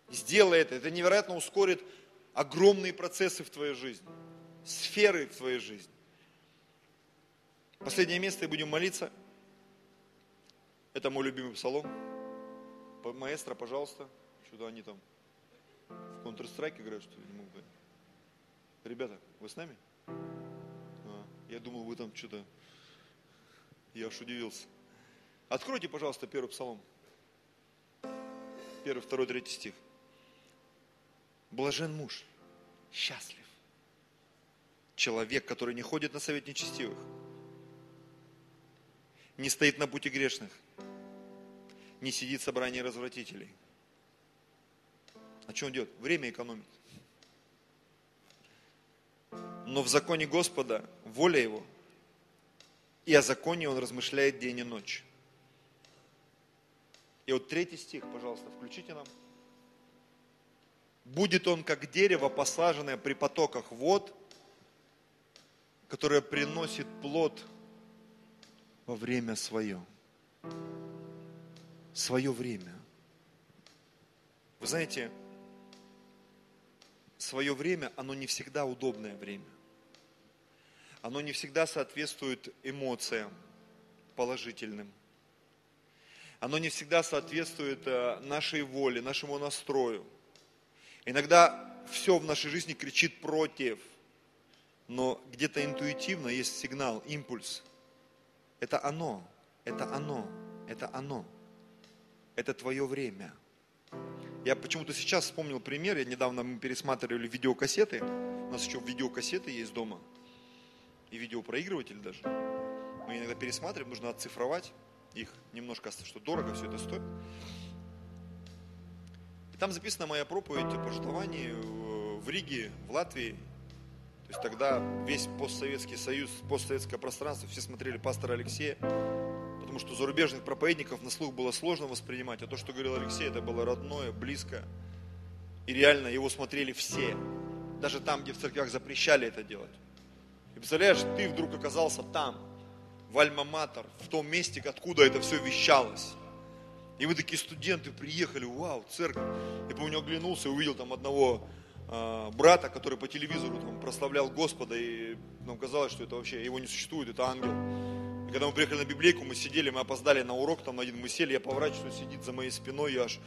Сделай это. Это невероятно ускорит огромные процессы в твоей жизни, сферы в твоей жизни. Последнее место и будем молиться. Это мой любимый псалом. Маэстро, пожалуйста. Что-то они там в Counter-Strike играют, что ли, не могу понять. Ребята, вы с нами? А, я думал, вы там что-то... Я аж удивился. Откройте, пожалуйста, первый псалом. Первый, второй, третий стих. Блажен муж, счастлив. Человек, который не ходит на совет нечестивых, не стоит на пути грешных, не сидит в собрании развратителей. О чем он делает? Время экономит. Но в законе Господа воля его, и о законе он размышляет день и ночь. И вот третий стих, пожалуйста, включите нам. Будет он как дерево, посаженное при потоках вод, которое приносит плод во время свое. Свое время. Вы знаете, свое время, оно не всегда удобное время. Оно не всегда соответствует эмоциям положительным. Оно не всегда соответствует э, нашей воле, нашему настрою – Иногда все в нашей жизни кричит против, но где-то интуитивно есть сигнал, импульс. Это оно, это оно, это оно. Это твое время. Я почему-то сейчас вспомнил пример, я недавно мы пересматривали видеокассеты, у нас еще видеокассеты есть дома, и видеопроигрыватель даже. Мы иногда пересматриваем, нужно оцифровать их немножко, что дорого все это стоит. И там записана моя проповедь о пожертвовании в Риге, в Латвии. То есть тогда весь постсоветский союз, постсоветское пространство, все смотрели пастора Алексея, потому что зарубежных проповедников на слух было сложно воспринимать, а то, что говорил Алексей, это было родное, близко. И реально его смотрели все, даже там, где в церквях запрещали это делать. И представляешь, ты вдруг оказался там, в Альма-Матер, в том месте, откуда это все вещалось. И мы такие студенты приехали, вау, церковь. Я помню, оглянулся и увидел там одного э, брата, который по телевизору там прославлял Господа, и нам казалось, что это вообще, его не существует, это ангел. И когда мы приехали на библейку, мы сидели, мы опоздали на урок, там один мы сели, я поворачиваюсь, сидит за моей спиной, я аж,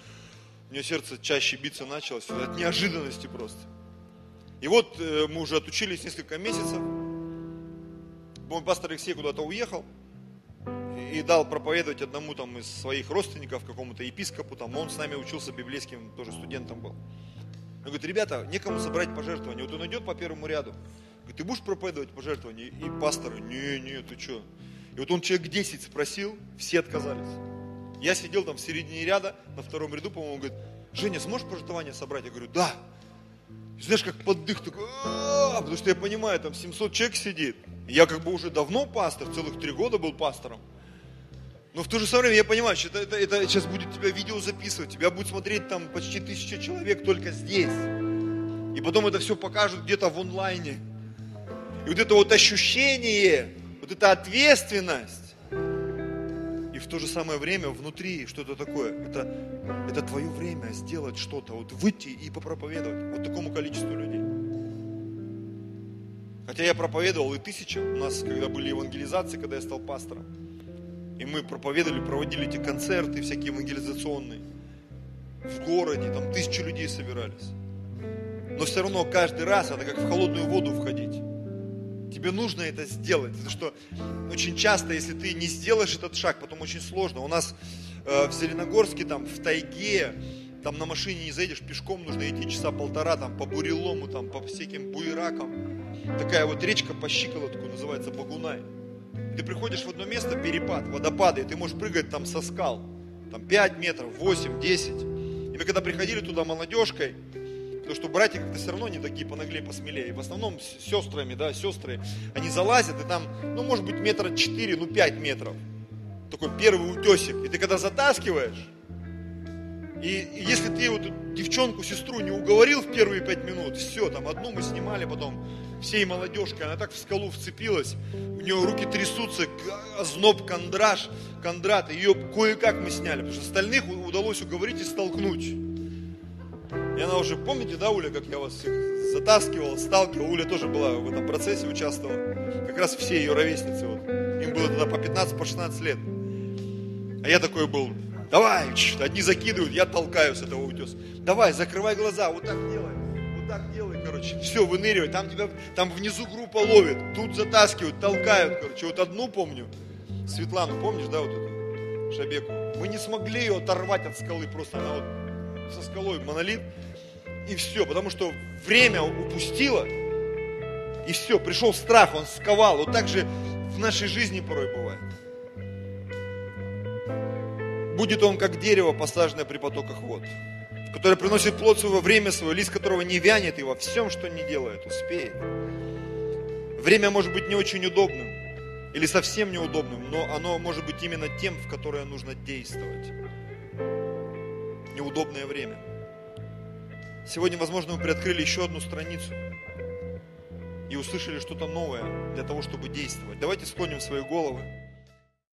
у меня сердце чаще биться началось, от неожиданности просто. И вот э, мы уже отучились несколько месяцев, мой пастор Алексей куда-то уехал, и дал проповедовать одному там из своих родственников, какому-то епископу, там, он с нами учился библейским, тоже студентом был. Он говорит, ребята, некому собрать пожертвования. Вот он идет по первому ряду. Говорит, ты будешь проповедовать пожертвования? И пастор, не, не, ты что? И вот он человек 10 спросил, все отказались. Я сидел там в середине ряда, на втором ряду, по-моему, говорит, Женя, сможешь пожертвования собрать? Я говорю, да. знаешь, как поддых такой, потому что я понимаю, там 700 человек сидит. Я как бы уже давно пастор, целых три года был пастором. Но в то же самое время я понимаю, что это, это, это сейчас будет тебя видео записывать, тебя будет смотреть там почти тысяча человек только здесь. И потом это все покажут где-то в онлайне. И вот это вот ощущение, вот эта ответственность, и в то же самое время внутри что-то такое, это, это твое время сделать что-то, вот выйти и попроповедовать вот такому количеству людей. Хотя я проповедовал и тысяча, у нас, когда были евангелизации, когда я стал пастором, и мы проповедовали, проводили эти концерты всякие евангелизационные в городе, там тысячи людей собирались. Но все равно каждый раз это как в холодную воду входить. Тебе нужно это сделать. Потому что очень часто, если ты не сделаешь этот шаг, потом очень сложно. У нас э, в Зеленогорске, там, в тайге, там на машине не заедешь, пешком нужно идти часа полтора, там, по бурелому, там, по всяким буеракам. Такая вот речка по щиколотку называется Багунай. Ты приходишь в одно место, перепад, водопады, и ты можешь прыгать там со скал. Там 5 метров, 8, 10. И мы когда приходили туда молодежкой, Потому что братья как-то все равно не такие понаглее, посмелее. В основном с сестрами, да, сестры, они залазят, и там, ну, может быть, метра 4, ну, 5 метров. Такой первый утесик. И ты когда затаскиваешь, и, и если ты вот девчонку, сестру не уговорил в первые пять минут, все, там одну мы снимали потом, всей молодежкой, она так в скалу вцепилась, у нее руки трясутся, озноб, кондраж, кондрат, ее кое-как мы сняли, потому что остальных удалось уговорить и столкнуть. И она уже, помните, да, Уля, как я вас всех затаскивал, сталкивал, Уля тоже была в этом процессе, участвовала. Как раз все ее ровесницы, вот. им было тогда по 15, по 16 лет. А я такой был, давай, одни закидывают, я толкаю с этого утеса. Давай, закрывай глаза, вот так делай, вот так делай, короче. Все, выныривай, там тебя, там внизу группа ловит, тут затаскивают, толкают, короче. Вот одну помню, Светлану, помнишь, да, вот эту, Шабеку? Мы не смогли ее оторвать от скалы, просто она вот со скалой монолит, и все, потому что время упустило, и все, пришел страх, он сковал. Вот так же в нашей жизни порой бывает. Будет он как дерево, посаженное при потоках вод, которое приносит плод своего время свое, лист которого не вянет, и во всем, что не делает, успеет. Время может быть не очень удобным, или совсем неудобным, но оно может быть именно тем, в которое нужно действовать неудобное время. Сегодня, возможно, мы приоткрыли еще одну страницу и услышали что-то новое для того, чтобы действовать. Давайте склоним свои головы.